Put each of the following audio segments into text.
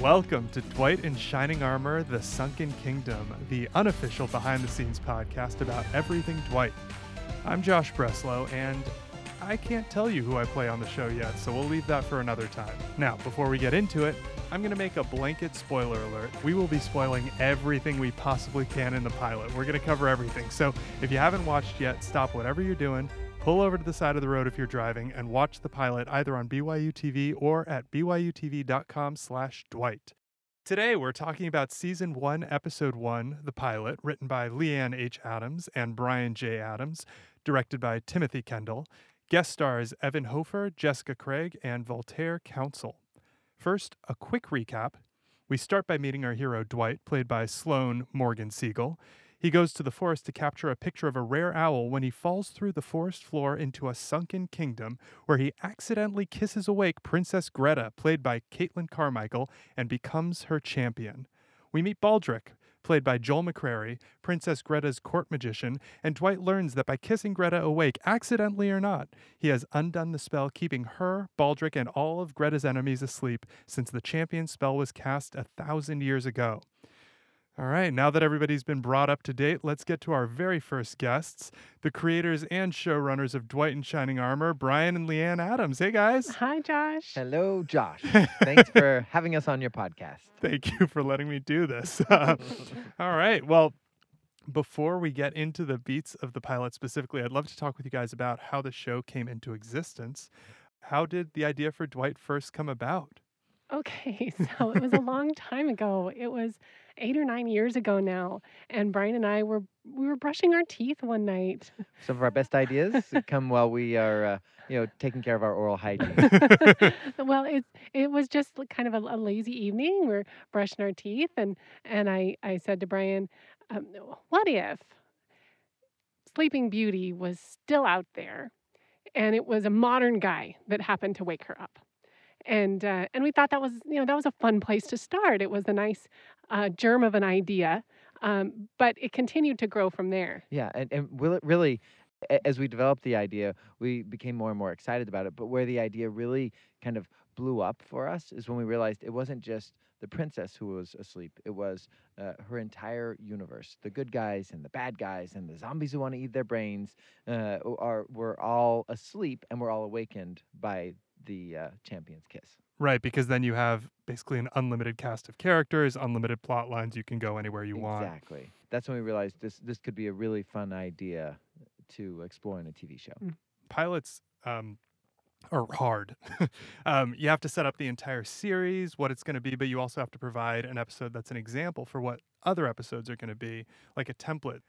Welcome to Dwight in Shining Armor, The Sunken Kingdom, the unofficial behind the scenes podcast about everything Dwight. I'm Josh Breslow, and I can't tell you who I play on the show yet, so we'll leave that for another time. Now, before we get into it, I'm going to make a blanket spoiler alert. We will be spoiling everything we possibly can in the pilot. We're going to cover everything. So if you haven't watched yet, stop whatever you're doing, pull over to the side of the road if you're driving, and watch the pilot either on BYU TV or at byutv.com slash Dwight. Today, we're talking about Season 1, Episode 1, the pilot, written by Leanne H. Adams and Brian J. Adams, directed by Timothy Kendall. Guest stars Evan Hofer, Jessica Craig, and Voltaire Council. First, a quick recap. We start by meeting our hero Dwight, played by Sloane Morgan Siegel. He goes to the forest to capture a picture of a rare owl when he falls through the forest floor into a sunken kingdom where he accidentally kisses awake Princess Greta, played by Caitlin Carmichael, and becomes her champion. We meet Baldric, played by Joel McCrary, Princess Greta's court magician, and Dwight learns that by kissing Greta awake, accidentally or not, he has undone the spell keeping her, Baldric, and all of Greta's enemies asleep since the champion spell was cast a thousand years ago. All right, now that everybody's been brought up to date, let's get to our very first guests, the creators and showrunners of Dwight in Shining Armor, Brian and Leanne Adams. Hey, guys. Hi, Josh. Hello, Josh. Thanks for having us on your podcast. Thank you for letting me do this. Uh, all right, well, before we get into the beats of the pilot specifically, I'd love to talk with you guys about how the show came into existence. How did the idea for Dwight first come about? Okay, so it was a long time ago. It was eight or nine years ago now, and Brian and I were we were brushing our teeth one night. Some of our best ideas come while we are, uh, you know, taking care of our oral hygiene. well, it it was just kind of a, a lazy evening. We're brushing our teeth, and and I I said to Brian, um, "What if Sleeping Beauty was still out there, and it was a modern guy that happened to wake her up?" And uh, and we thought that was you know that was a fun place to start. It was a nice uh, germ of an idea, um, but it continued to grow from there. Yeah, and and will it really, as we developed the idea, we became more and more excited about it. But where the idea really kind of blew up for us is when we realized it wasn't just the princess who was asleep. It was uh, her entire universe. The good guys and the bad guys and the zombies who want to eat their brains uh, are were all asleep and were all awakened by the uh, champion's kiss. Right, because then you have basically an unlimited cast of characters, unlimited plot lines. You can go anywhere you want. Exactly. That's when we realized this this could be a really fun idea to explore in a TV show. Mm. Pilots um, are hard. um, you have to set up the entire series, what it's going to be, but you also have to provide an episode that's an example for what other episodes are going to be, like a template.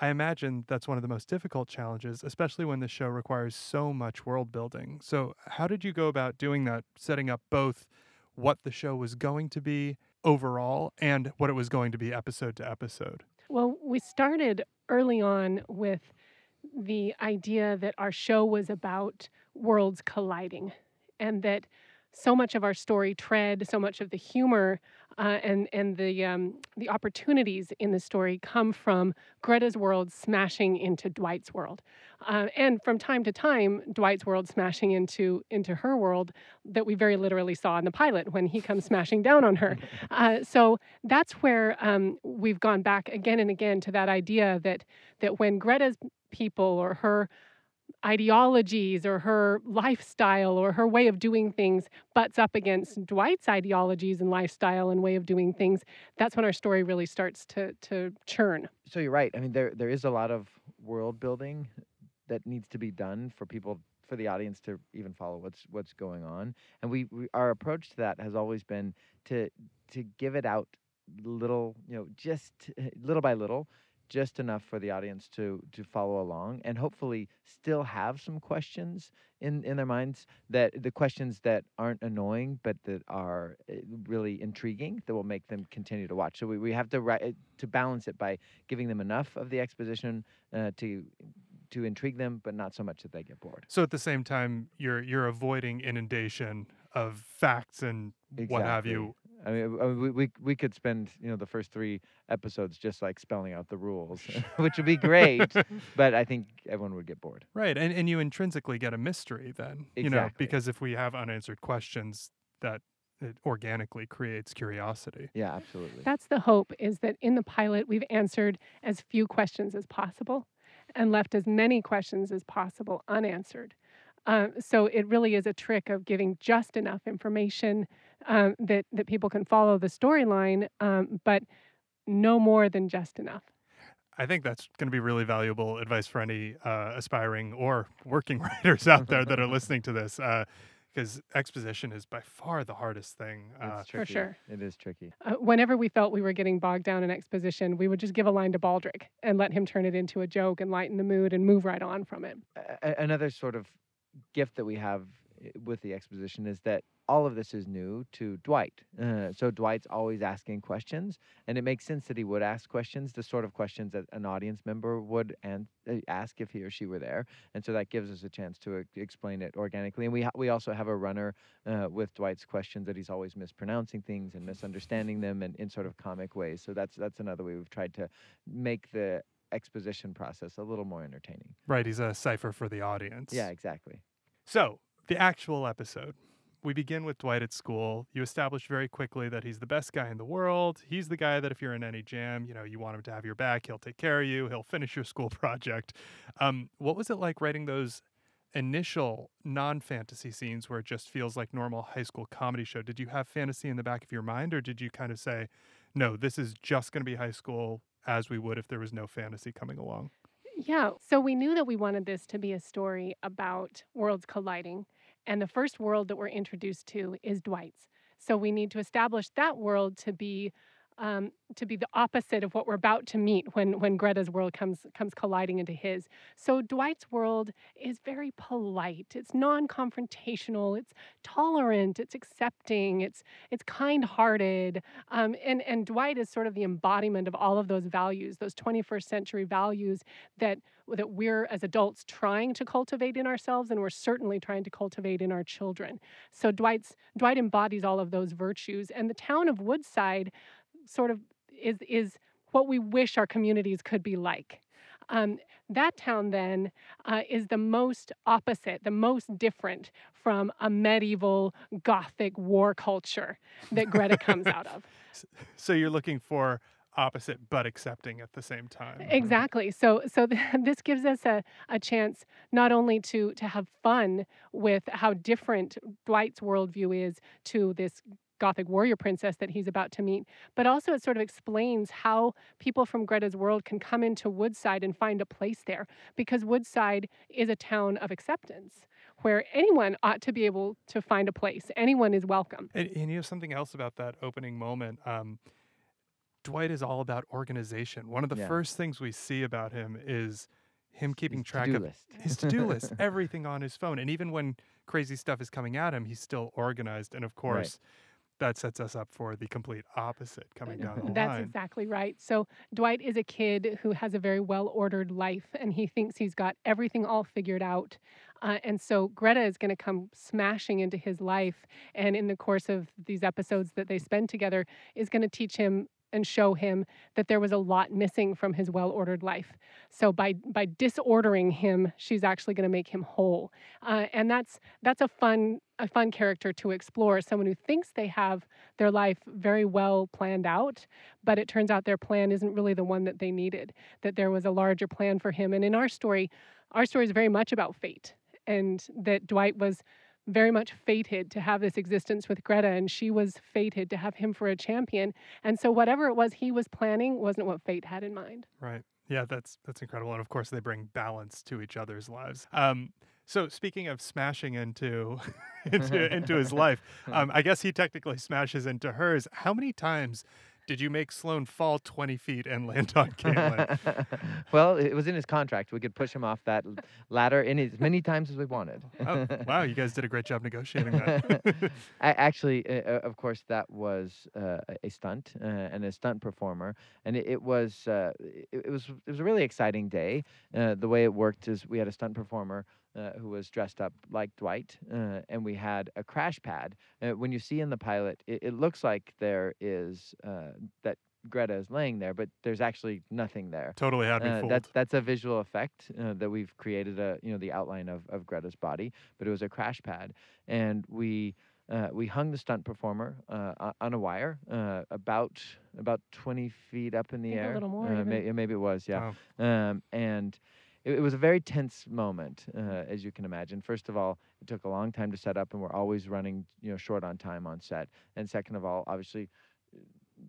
I imagine that's one of the most difficult challenges, especially when the show requires so much world building. So, how did you go about doing that, setting up both what the show was going to be overall and what it was going to be episode to episode? Well, we started early on with the idea that our show was about worlds colliding, and that so much of our story tread, so much of the humor uh, and and the um, the opportunities in the story come from Greta's world smashing into Dwight's world, uh, and from time to time Dwight's world smashing into into her world that we very literally saw in the pilot when he comes smashing down on her. Uh, so that's where um, we've gone back again and again to that idea that that when Greta's people or her ideologies or her lifestyle or her way of doing things butts up against Dwight's ideologies and lifestyle and way of doing things, that's when our story really starts to to churn. So you're right. I mean, there there is a lot of world building that needs to be done for people for the audience to even follow what's what's going on. And we, we our approach to that has always been to to give it out little, you know, just eh, little by little just enough for the audience to to follow along and hopefully still have some questions in in their minds that the questions that aren't annoying but that are uh, really intriguing that will make them continue to watch. So we, we have to ri- to balance it by giving them enough of the exposition uh, to to intrigue them but not so much that they get bored. So at the same time, you're you're avoiding inundation of facts and what have you. I mean, I mean, we, we we could spend you know the first three episodes just like spelling out the rules, which would be great. but I think everyone would get bored. Right, and and you intrinsically get a mystery then, you know, because if we have unanswered questions, that it organically creates curiosity. Yeah, absolutely. That's the hope is that in the pilot, we've answered as few questions as possible and left as many questions as possible unanswered. Uh, so it really is a trick of giving just enough information um, that, that people can follow the storyline, um, but no more than just enough. I think that's going to be really valuable advice for any uh, aspiring or working writers out there that are listening to this. Uh, because exposition is by far the hardest thing. Uh, It's tricky. sure. It is tricky. Uh, whenever we felt we were getting bogged down in exposition, we would just give a line to Baldric and let him turn it into a joke and lighten the mood and move right on from it. A- a- another sort of gift that we have with the exposition is that all of this is new to Dwight. Uh, so Dwight's always asking questions, and it makes sense that he would ask questions, the sort of questions that an audience member would and uh, ask if he or she were there. And so that gives us a chance to uh, explain it organically. And we ha- we also have a runner uh, with Dwight's questions that he's always mispronouncing things and misunderstanding them, and in sort of comic ways. So that's that's another way we've tried to make the exposition process a little more entertaining. right, he's a cipher for the audience. Yeah, exactly. So, the actual episode. We begin with Dwight at school. You establish very quickly that he's the best guy in the world. He's the guy that if you're in any jam, you know, you want him to have your back. He'll take care of you. He'll finish your school project. Um, what was it like writing those initial non-fantasy scenes where it just feels like normal high school comedy show? Did you have fantasy in the back of your mind, or did you kind of say, "No, this is just going to be high school as we would if there was no fantasy coming along"? Yeah. So we knew that we wanted this to be a story about worlds colliding. And the first world that we're introduced to is Dwight's. So we need to establish that world to be um, to be the opposite of what we're about to meet when when Greta's world comes comes colliding into his. So Dwight's world is very polite. It's non-confrontational. It's tolerant. It's accepting. It's it's kind-hearted. Um, and and Dwight is sort of the embodiment of all of those values, those 21st century values that that we're as adults trying to cultivate in ourselves and we're certainly trying to cultivate in our children. So Dwight's Dwight embodies all of those virtues and the town of Woodside sort of is is what we wish our communities could be like. Um, that town then uh, is the most opposite, the most different from a medieval Gothic war culture that Greta comes out of. So you're looking for opposite but accepting at the same time. Exactly. So so th- this gives us a, a chance not only to to have fun with how different Dwight's worldview is to this Gothic warrior princess that he's about to meet, but also it sort of explains how people from Greta's world can come into Woodside and find a place there because Woodside is a town of acceptance where anyone ought to be able to find a place. Anyone is welcome. And, and you know something else about that opening moment. Um, Dwight is all about organization. One of the Yeah. first things we see about him is him keeping His track of list. his to-do list, everything on his phone, and even when crazy stuff is coming at him, he's still organized. And of course, that sets us up for the complete opposite coming down the line. That's exactly right. So Dwight is a kid who has a very well ordered life and he thinks he's got everything all figured out. Uh, and so Greta is going to come smashing into his life. And in the course of these episodes that they spend together, is going to teach him and show him that there was a lot missing from his well-ordered life. So by by disordering him, she's actually going to make him whole, uh, and that's that's a fun a fun character to explore. Someone who thinks they have their life very well planned out, but it turns out their plan isn't really the one that they needed. That there was a larger plan for him. And in our story, our story is very much about fate, and that Dwight was very much fated to have this existence with Greta, and she was fated to have him for a champion. And so, whatever it was he was planning wasn't what fate had in mind. Right. Yeah, that's that's incredible. And of course, they bring balance to each other's lives. Um, so speaking of smashing into into into his life, um, I guess he technically smashes into hers. How many times did you make Sloane fall twenty feet and land on Caitlin? well, it was in his contract. We could push him off that ladder in as many times as we wanted. oh, wow, you guys did a great job negotiating that. A- Actually, uh, uh, of course, that was uh, a- a stunt uh, and a stunt performer, and it, it was uh, it, it was it was a really exciting day. Uh, the way it worked is we had a stunt performer uh, who was dressed up like Dwight, uh, and we had a crash pad. Uh, when you see in the pilot, it, it looks like there is uh, that Greta is laying there, but there's actually nothing there. totally had me Uh, fooled. that's that's a visual effect uh, that we've created a you know the outline of, of Greta's body, but it was a crash pad, and we uh, we hung the stunt performer uh, on a wire uh, about about 20 feet up in the Maybe a air. little more Uh, even. may- maybe it was, yeah. Wow. Um, and it, it was a very tense moment, uh, as you can imagine. First of all, it took a long time to set up, and we're always running, you know, short on time on set. And second of all, obviously,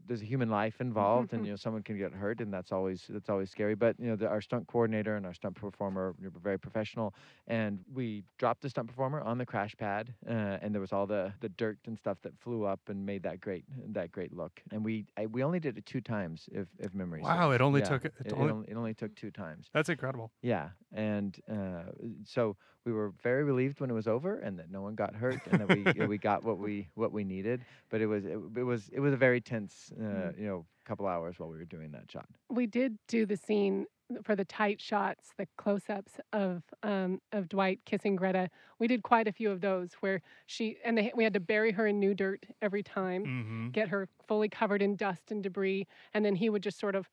there's a human life involved, and you know, someone can get hurt, and that's always that's always scary. But you know, the, our stunt coordinator and our stunt performer were very professional, and we dropped the stunt performer on the crash pad, uh, and there was all the the dirt and stuff that flew up and made that great that great look. And we I, we only did it two times, if if memory Wow, serves. it only Yeah, took it, it, it only, only, it only took two times. that's incredible. Yeah, and uh, so we were very relieved when it was over, and that no one got hurt, and that we uh, we got what we what we needed. But it was it, it was it was a very tense, uh, Mm. you know, couple hours while we were doing that shot. we did do the scene for the tight shots, the close-ups of um, of Dwight kissing Greta. We did quite a few of those where she and they, we had to bury her in new dirt every time, hmm get her fully covered in dust and debris, and then he would just sort of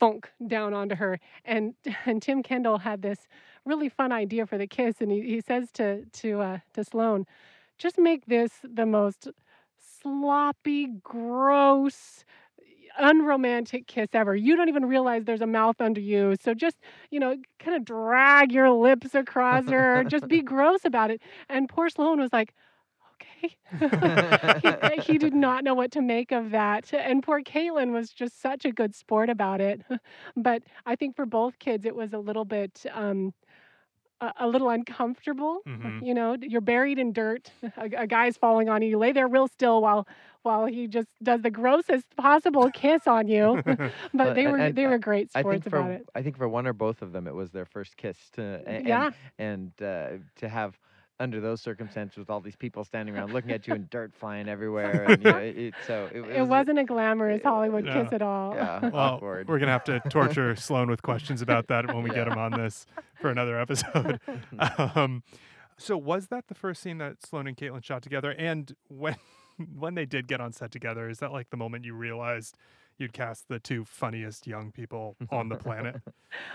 funk down onto her. And and Tim Kendall had this really fun idea for the kiss, and he, he says to to uh, to Sloane, just make this the most sloppy, gross, unromantic kiss ever. You don't even realize there's a mouth under you. So just, you know, kind of drag your lips across her. just be gross about it. And poor Sloane was like. he, he did not know what to make of that. And poor Caitlin was just such a good sport about it. but I think for both kids, it was a little bit. Um, a, a little uncomfortable, Mhm. you know. You're buried in dirt. A, a guy's falling on you. You lay there real still while while he just does the grossest possible kiss on you. but Well, they were and they were great I think sports for about it. I think for one or both of them, it was their first kiss. To, and, Yeah. and uh, to have under those circumstances with all these people standing around looking at you and dirt flying everywhere, and you know, it, it, so it, It wasn't a glamorous it- Hollywood Yeah. kiss at all. yeah Well, awkward. we're gonna have to torture Sloane with questions about that when we get him on this for another episode. um, so was that the first scene that Sloane and Caitlin shot together? And when when they did get on set together, is that like the moment you realized you'd cast the two funniest young people on the planet?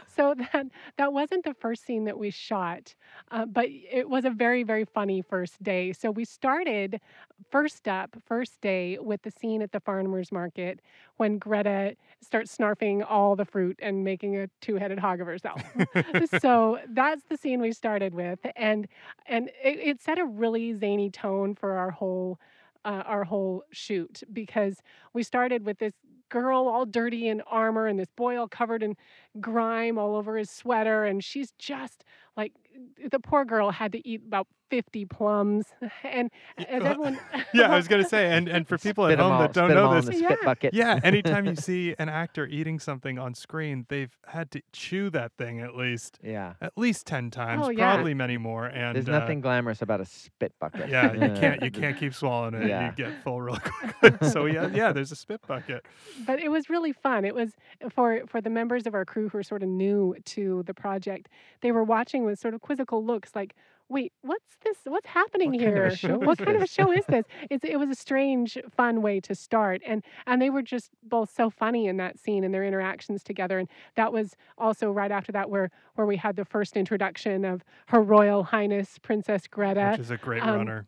So that that wasn't the first scene that we shot, uh, but it was a very very funny first day. So we started first up first day with the scene at the farmers market when Greta starts snarfing all the fruit and making a two-headed hog of herself. so that's the scene we started with, and and it, it set a really zany tone for our whole uh, our whole shoot because we started with this girl all dirty in armor and this boy all covered in grime all over his sweater and she's just like the poor girl had to eat about 50 plums and as uh, everyone yeah, I was gonna say, and and for people at home all- that don't know this, spit Yeah. bucket. yeah, anytime you see an actor eating something on screen, they've had to chew that thing at least yeah. at least ten times, Oh, yeah. probably many more. And There's uh, nothing glamorous about a spit bucket. Yeah, you Uh, can't you can't keep swallowing it. Yeah. You get full real quick. so yeah, yeah, there's a spit bucket. but it was really fun it was for for the members of our crew who are sort of new to the project they were watching with sort of quizzical looks like wait what's this what's happening What kind of here? a show what kind of a show is this? It's, it was a strange fun way to start and and they were just both so funny in that scene and their interactions together and that was also right after that where where we had the first introduction of her royal highness princess greta Which is a great um, runner.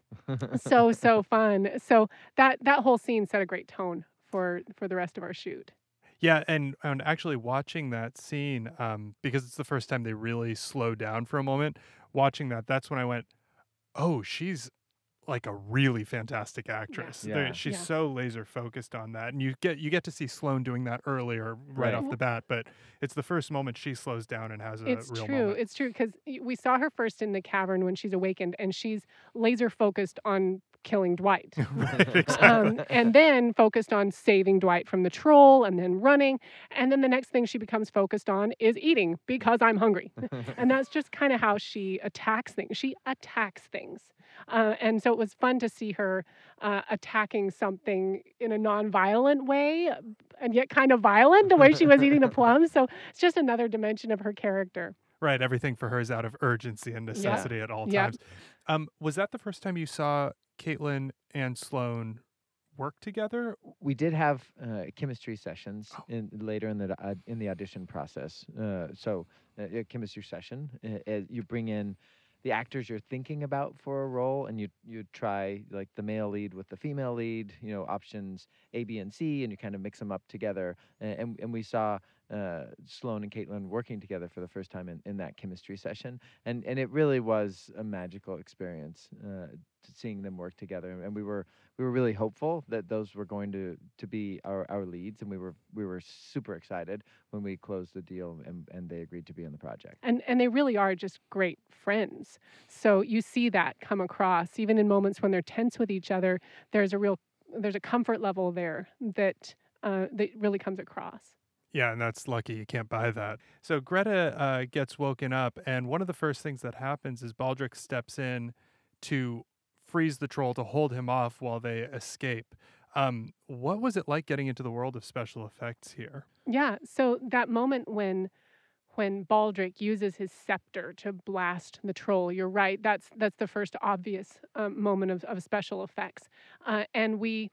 so so fun. So that that whole scene set a great tone for for the rest of our shoot Yeah, and and actually watching that scene, um, because it's the first time they really slow down for a moment. Watching that, that's when I went, "Oh, she's like a really fantastic actress. There- Yeah. She's Yeah. so laser focused on that, and you get you get to see Sloane doing that earlier, right, Right. off the bat. But it's the first moment she slows down and has a It's real true. moment. It's true because we saw her first in the cavern when she's awakened, and she's laser focused on killing Dwight. right, exactly. um, and then focused on saving Dwight from the troll and then running. And then the next thing she becomes focused on is eating because I'm hungry. and that's just kind of how she attacks things. She attacks things. Uh, and so it was fun to see her uh, attacking something in a non-violent way and yet kind of violent the way she was eating the plums. So it's just another dimension of her character. Right, everything for her is out of urgency and necessity at all Yep. times. Um, was that the first time you saw Caitlin and Sloane work together? we did have uh, chemistry sessions Oh. in later in the uh, in the audition process. Uh, so uh, a chemistry session, uh, you bring in the actors you're thinking about for a role, and you you try like the male lead with the female lead, you know, options A, B, and C, and you kind of mix them up together. And and, we saw uh, Sloane and Caitlin working together for the first time in, in that chemistry session, and and it really was a magical experience uh, seeing them work together. And we were we were really hopeful that those were going to to be our, our leads, and we were we were super excited when we closed the deal and, and they agreed to be in the project. And and they really are just great friends. So you see that come across even in moments when they're tense with each other. There's a real there's a comfort level there that uh, that really comes across. Yeah, and that's lucky. You can't buy that. So Greta uh, gets woken up, and one of the first things that happens is Baldric steps in to freeze the troll to hold him off while they escape. Um, what was it like getting into the world of special effects here? Yeah. So that moment when when Baldric uses his scepter to blast the troll, you're right. That's that's the first obvious um, moment of, of special effects, uh, and we.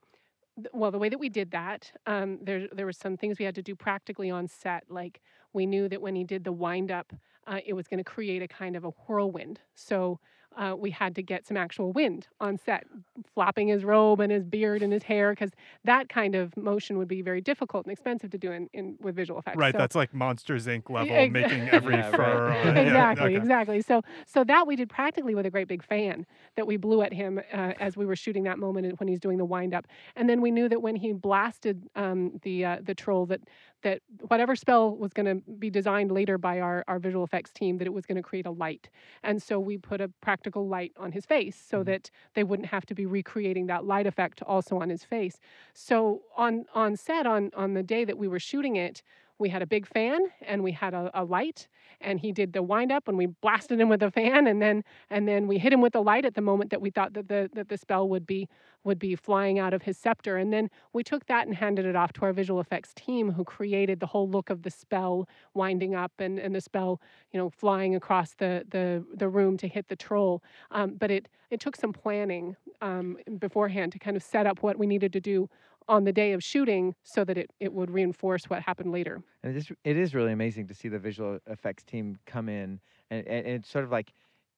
Well, the way that we did that, um, there there were some things we had to do practically on set. Like we knew that when he did the wind up, uh, it was going to create a kind of a whirlwind. So uh, we had to get some actual wind on set, flapping his robe and his beard and his hair, because that kind of motion would be very difficult and expensive to do in, in with visual effects. Right, So- that's like Monsters Inc. level, Ex- making every Yeah, right. fur. on it. Yeah, exactly, okay. exactly. So, so that we did practically with a great big fan that we blew at him uh, as we were shooting that moment when he's doing the wind up, and then we knew that when he blasted um, the uh, the troll that that whatever spell was going to be designed later by our our visual effects team that it was going to create a light, and so we put a practical light on his face so Mhm. that they wouldn't have to be recreating that light effect also on his face. So on on set on on the day that we were shooting it, we had a big fan and we had a, a light and he did the wind up and we blasted him with a fan and then and then we hit him with the light at the moment that we thought that the that the spell would be would be flying out of his scepter. And then we took that and handed it off to our visual effects team who created the whole look of the spell winding up and, and the spell you know flying across the the, the room to hit the troll. Um, but it it took some planning um, beforehand to kind of set up what we needed to do on the day of shooting so that it, it would reinforce what happened later And it is, it is really amazing to see the visual effects team come in and, and, and it's sort of like,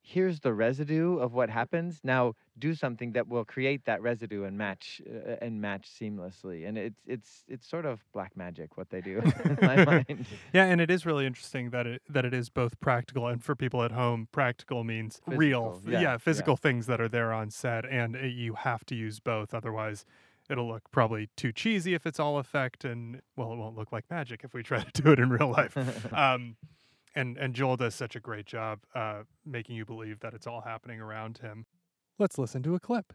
here's the residue of what happens. Now do something that will create that residue and match uh, and match seamlessly. And it's it's it's sort of black magic what they do in my mind. Yeah, and it is really interesting that it that it is both practical and for people at home, practical means real, Physical, yeah, yeah, yeah. physical things that are there on set, and uh, you have to use both, otherwise. It'll look probably too cheesy if it's all effect, and well, it won't look like magic if we try to do it in real life. um, and and Joel does such a great job uh, making you believe that it's all happening around him. Let's listen to a clip.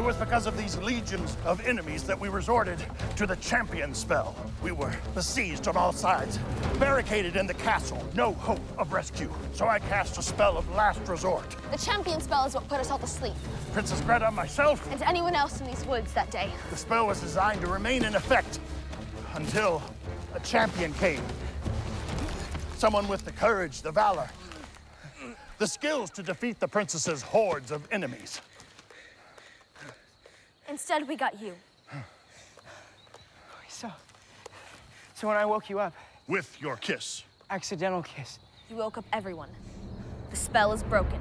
It was because of these legions of enemies that we resorted to the champion spell. We were besieged on all sides, barricaded in the castle, no hope of rescue. So I cast a spell of last resort. The champion spell is what put us all to sleep. Princess Greta, myself, And anyone else in these woods that day. the spell was designed to remain in effect until a champion came. Someone with the courage, the valor, the skills to defeat the princess's hordes of enemies. Instead, we got you. So, so when I woke you up, With your kiss. accidental kiss. You woke up everyone. The spell is broken.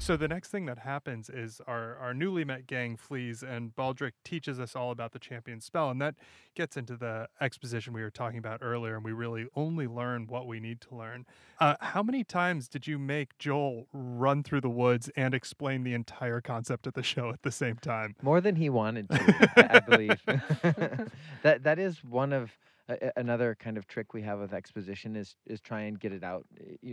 So the next thing that happens is our, our newly met gang flees, and Baldric teaches us all about the champion spell, and that gets into the exposition we were talking about earlier, and we really only learn what we need to learn. Uh, how many times did you make Joel run through the woods and explain the entire concept of the show at the same time? More than he wanted to, I- I believe. that that is one of another kind of trick we have with exposition is is try and get it out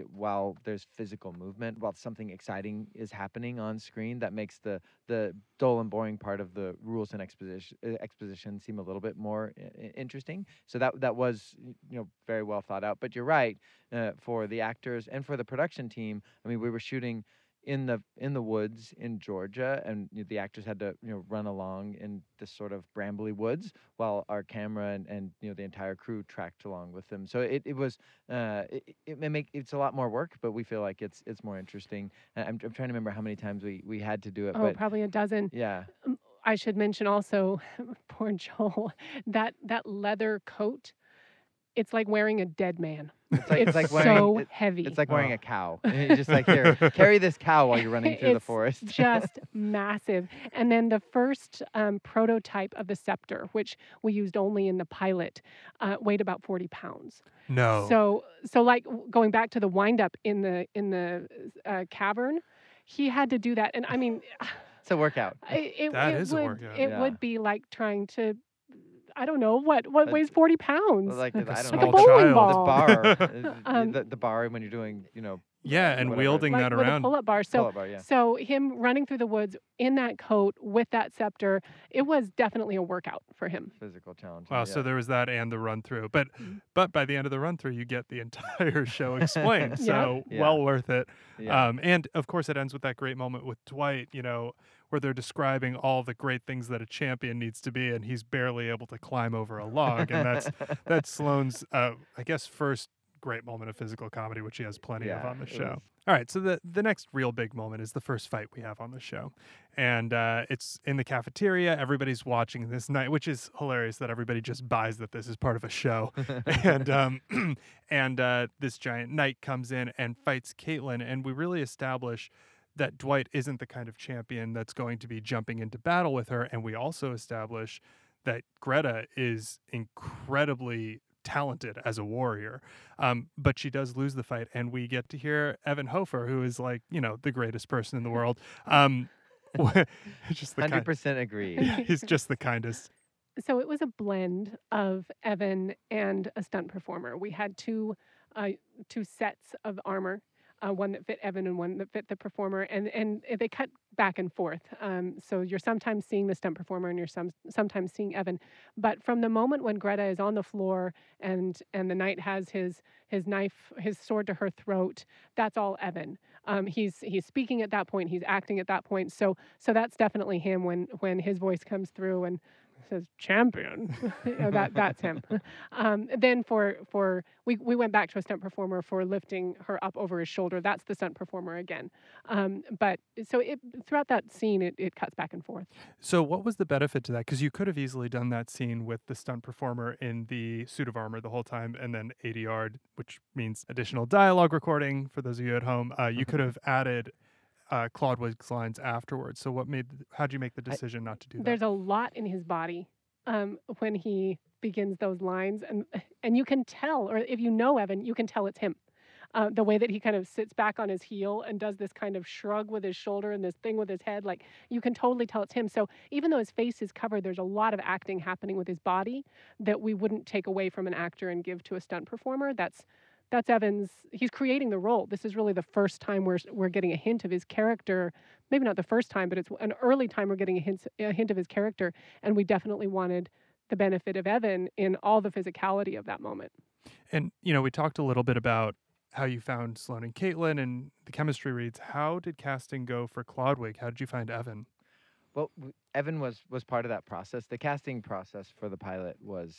know, while there's physical movement, while something exciting is happening on screen. That makes the the dull and boring part of the rules and exposition uh, exposition seem a little bit more i- interesting. So that that was you know very well thought out. But you're right uh, for the actors and for the production team. I mean, we were shooting in the in the woods in Georgia, and you know, the actors had to you know run along in this sort of brambly woods, while our camera and, and you know the entire crew tracked along with them. So it, it was uh, it, it may make it's a lot more work, but we feel like it's it's more interesting. I'm, I'm trying to remember how many times we we had to do it, oh but probably a dozen yeah, I should mention also, poor Joel, that that leather coat. It's like wearing a dead man. It's like it's, like wearing so it- heavy. it's like wearing Oh. a cow. You're just like here, carry this cow while you're running through the It's forest. just massive. And then the first um, prototype of the scepter, which we used only in the pilot, uh, weighed about 40 pounds. No. So, so like w- going back to the windup in the in the uh, cavern, he had to do that. And I mean, It's a workout. it, it, That it is a would workout. it Yeah. would be like trying to. I don't know what what But- weighs 40 pounds. Like, Like a I don't like know. a bowling child. ball. The bar, Um, the, the bar when you're doing, you know, yeah, and whatever. wielding like that around. a pull-up bar. So pull-up bar, yeah. So him running through the woods in that coat with that scepter, it was definitely a workout for him. Physical challenge. Wow, yeah. so there was that and the run through. But Mhm. but by the end of the run through you get the entire show explained. So Yeah. well worth it. yeah. Um, and of course, it ends with that great moment with Dwight, you know, where they're describing all the great things that a champion needs to be, and he's barely able to climb over a log. And that's that's Sloane's, uh, I guess, first great moment of physical comedy, which he has plenty of on the show. was- All right, so the the next real big moment is the first fight we have on the show, and uh, it's in the cafeteria. Everybody's watching this night, which is hilarious that everybody just buys that this is part of a show and um, and uh, this giant knight comes in and fights Caitlin, and we really establish that Dwight isn't the kind of champion that's going to be jumping into battle with her, and we also establish that Greta is incredibly talented as a warrior, um, but she does lose the fight, and we get to hear Evan Hofer, who is like you know the greatest person in the world. Um, just the Hundred kind, percent agree. he's just the kindest. So it was a blend of Evan and a stunt performer. We had two uh, two sets of armor, uh, one that fit Evan and one that fit the performer, and and they cut back and forth. Um, so you're sometimes seeing the stunt performer and you're some, sometimes seeing Evan. But from the moment when Greta is on the floor and and the knight has his his knife, his sword to her throat, that's all Evan. Um, he's he's speaking at that point. He's acting at that point. So so that's definitely him when when his voice comes through and says champion. You know, that that's him. Um, then for for we we went back to a stunt performer for lifting her up over his shoulder. That's the stunt performer again. Um, but so it throughout that scene it, it cuts back and forth. So, what was the benefit to that? Because you could have easily done that scene with the stunt performer in the suit of armor the whole time, and then ADR, which means additional dialogue recording. For those of you at home, uh, you could have added uh, Clodwig's lines afterwards. So, what made? How'd you make the decision not to do that? There's a lot in his body um, when he begins those lines, and and you can tell, or if you know Evan, you can tell it's him. Uh, the way that he kind of sits back on his heel and does this kind of shrug with his shoulder and this thing with his head, like you can totally tell it's him. So even though his face is covered, there's a lot of acting happening with his body that we wouldn't take away from an actor and give to a stunt performer. That's that's Evans. He's creating the role. This is really the first time we're we're getting a hint of his character. Maybe not the first time, but it's an early time we're getting a hint a hint of his character, and we definitely wanted the benefit of Evan in all the physicality of that moment. and you know, we talked a little bit about how you found Sloane and Caitlin and the chemistry reads. How did casting go for Clodwig? How did you find Evan? Well, Evan was was part of that process. The casting process for the pilot was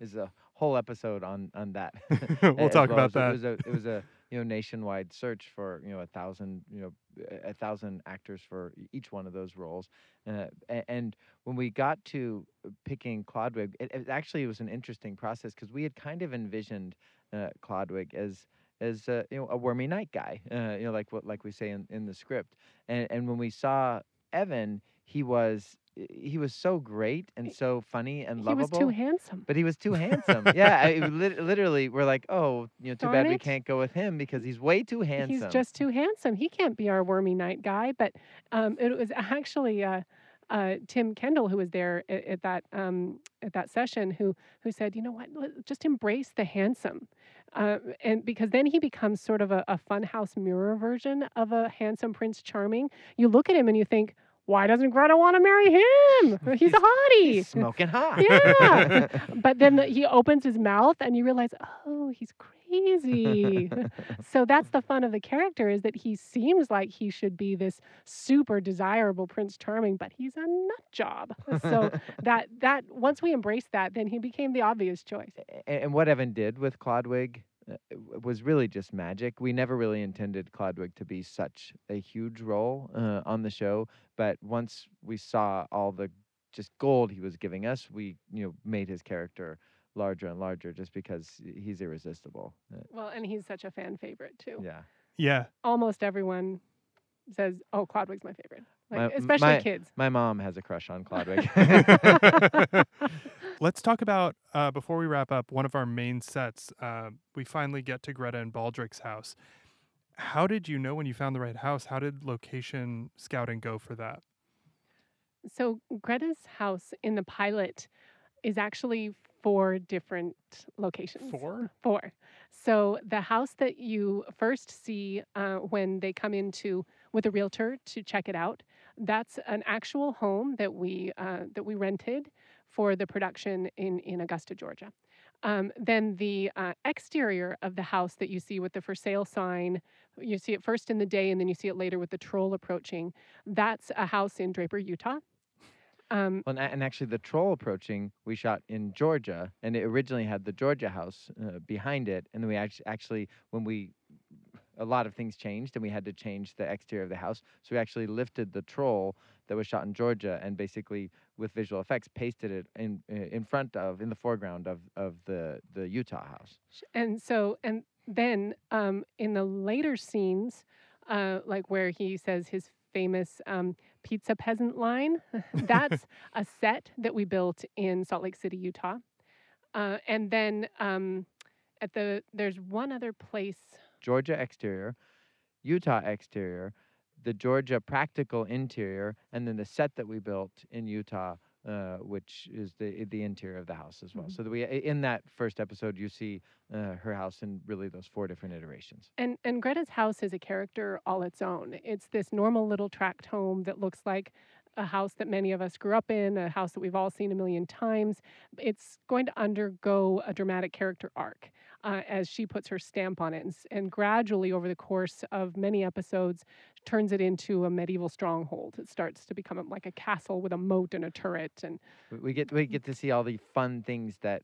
is a whole episode on on that. We'll talk well. about that. It was a it was a you know nationwide search for you know a thousand you know a- a thousand actors for each one of those roles. Uh, and when we got to picking Clodwig, it, it actually was an interesting process because we had kind of envisioned uh, Clodwig as as uh, you know a wormy knight guy, uh, you know like what like we say in, in the script. And and when we saw Evan, he was he was so great and so funny and he lovable. was too handsome. But he was too handsome. yeah, I, it literally, we're like, oh, you know, too Darn bad we can't go with him because he's way too handsome. He's just too handsome. He can't be our wormy knight guy. But um, it was actually uh, uh, Tim Kendall who was there at, at that um, at that session who who said, you know what, just embrace the handsome, uh, and because then he becomes sort of a, a funhouse mirror version of a handsome Prince Charming. You look at him and you think. Why doesn't Greta want to marry him? He's a hottie. He's smoking hot. Yeah. but then the, he opens his mouth and you realize, oh, he's crazy. so that's the fun of the character is that he seems like he should be this super desirable Prince Charming, but he's a nut job. So that that once we embraced that, then he became the obvious choice. A- and what Evan did with Clodwig uh, was really just magic. We never really intended Clodwig to be such a huge role uh, on the show, but once we saw all the just gold he was giving us, we you know made his character larger and larger just because he's irresistible. Uh, Well, and he's such a fan favorite too. yeah. Yeah. Almost everyone says, "Oh, Clodwig's my favorite." Like, My- especially my- kids. My mom has a crush on Clodwig. Let's talk about uh, before we wrap up one of our main sets. Uh, we finally get to Greta and Baldric's house. How did you know when you found the right house? How did location scouting go for that? So Greta's house in the pilot is actually four different locations. Four? Four. So the house that you first see uh, when they come into with a realtor to check it out, that's an actual home that we uh, that we rented for the production in in Augusta, Georgia. Um, then the uh, exterior of the house that you see with the for sale sign, you see it first in the day and then you see it later with the troll approaching. That's a house in Draper, Utah. Um, Well, and, actually, the troll approaching we shot in Georgia, and it originally had the Georgia house uh, behind it. And then we actually, actually, when we, a lot of things changed, and we had to change the exterior of the house. So we actually lifted the troll that was shot in Georgia, and basically with visual effects, pasted it in in front of, in the foreground of of the the Utah house. And so, and then um, in the later scenes, uh, like where he says his famous um, pizza peasant line, that's a set that we built in Salt Lake City, Utah. Uh, and then um, at the, there's one other place. Georgia exterior, Utah exterior, the Georgia practical interior, and then the set that we built in Utah, uh, which is the the interior of the house as well. Mhm. So that we in that first episode you see uh, her house in really those four different iterations. And, and Greta's house is a character all its own. It's this normal little tract home that looks like a house that many of us grew up in, a house that we've all seen a million times. It's going to undergo a dramatic character arc uh, as she puts her stamp on it, and, and gradually over the course of many episodes, turns it into a medieval stronghold. It starts to become like a castle with a moat and a turret, and We, we get we get to see all the fun things that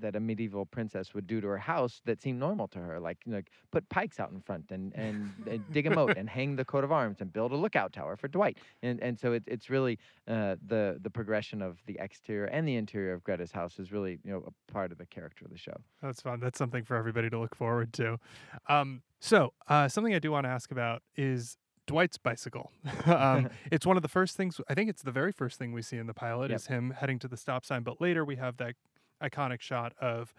that a medieval princess would do to her house that seem normal to her, like you know, like put pikes out in front and and, and dig a moat and hang the coat of arms and build a lookout tower for Dwight. And and so it, it's really uh, the the progression of the exterior and the interior of Greta's house is really you know a part of the character of the show. That's fun. That's something for everybody to look forward to. Um, so, uh, something I do want to ask about is Dwight's bicycle. um, it's one of the first things, I think it's the very first thing we see in the pilot Yep. is him heading to the stop sign. But later we have that iconic shot of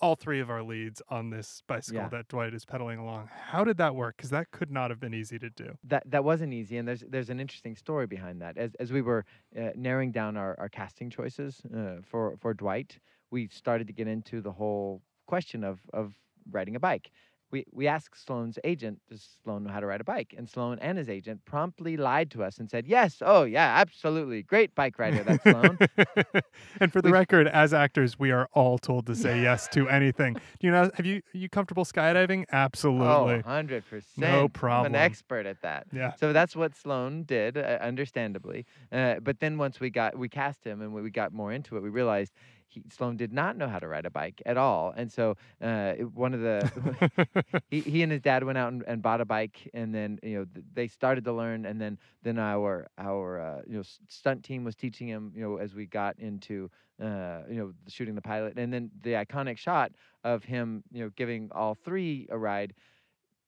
all three of our leads on this bicycle Yeah. that Dwight is pedaling along. How did that work? Because that could not have been easy to do. that that wasn't easy and there's there's an interesting story behind that as as we were uh, narrowing down our, our casting choices uh, for for Dwight we started to get into the whole question of of riding a bike we we asked Sloane's agent does Sloane know how to ride a bike and Sloane and his agent promptly lied to us and said yes oh yeah absolutely great bike rider that's Sloane and for the We've- record, as actors, we are all told to say yes to anything. Do you know? Have you are you comfortable skydiving? Absolutely. oh 100% No I'm problem. an expert at that Yeah. So that's what Sloane did, uh, understandably. Uh, but then once we got we cast him and we we got more into it, we realized he, Sloane did not know how to ride a bike at all. And so uh, one of the he, he and his dad went out and, and bought a bike, and then you know th- they started to learn, and then then our our uh, you know stunt team was teaching him you know as we got into uh, you know shooting the pilot, and then the iconic shot of him you know giving all three a ride.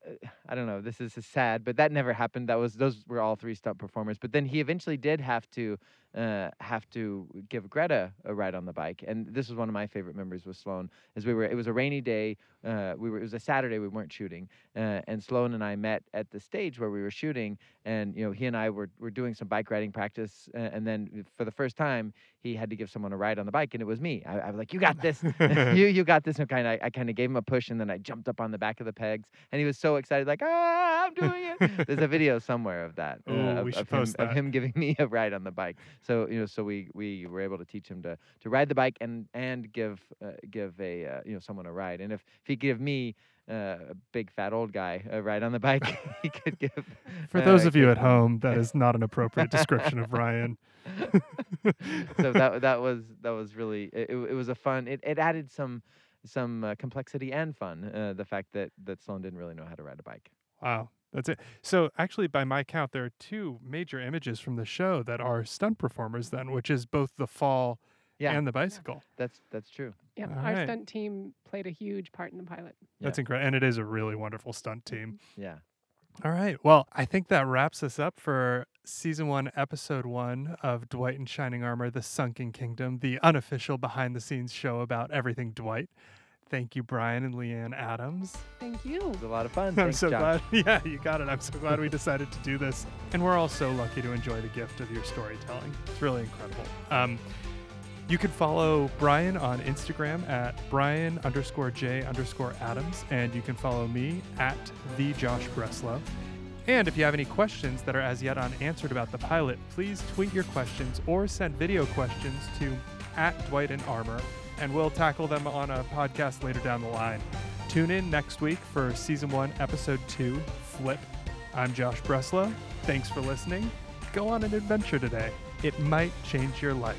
uh, I don't know. This is sad, but that never happened. That was those were all three stunt performers. But then he eventually did have to uh, have to give Greta a ride on the bike, and this was one of my favorite memories with Sloane. As we were, it was a rainy day. Uh, we were. It was a Saturday. We weren't shooting, uh, and Sloane and I met at the stage where we were shooting, and you know he and I were were doing some bike riding practice, and then for the first time he had to give someone a ride on the bike, and it was me. I, I was like, "You got this, you you got this." And kind of I kind of gave him a push, and then I jumped up on the back of the pegs, and he was so excited, like, "Ah, I'm doing it!" There's a video somewhere of that, uh, Ooh, of, we should of him of him giving me a ride on the bike. So you know, so we we were able to teach him to to ride the bike and and give uh, give a uh, you know someone a ride. And if if he give me uh, a big fat old guy a ride on the bike, he could give. For uh, those of you at home, that is not an appropriate description of Brian. so that that was that was really it, it was a fun it, it added some some uh, complexity and fun uh, the fact that that Sloane didn't really know how to ride a bike Wow, that's it. So actually, by my count, there are two major images from the show that are stunt performers. Then, which is both the fall Yeah. and the bicycle. That's that's true. Yeah, All our right. stunt team played a huge part in the pilot. That's incredible. And it is a really wonderful stunt team. Mm-hmm. Yeah. All right. Well, I think that wraps us up for season one, episode one of Dwight in Shining Armor, The Sunken Kingdom, the unofficial behind the scenes show about everything Dwight. Thank you, Brian and Leanne Adams. Thank you. It was a lot of fun. I'm Thanks, so Josh. glad. Yeah, you got it. I'm so glad we decided to do this. And we're all so lucky to enjoy the gift of your storytelling. It's really incredible. Um, you can follow Brian on Instagram at Brian underscore J underscore Adams, and you can follow me at the Josh Breslow. And if you have any questions that are as yet unanswered about the pilot, please tweet your questions or send video questions to at Dwight and Armor, and we'll tackle them on a podcast later down the line. Tune in next week for season one, episode two, Flip. I'm Josh Breslow. Thanks for listening. Go on an adventure today. It might change your life.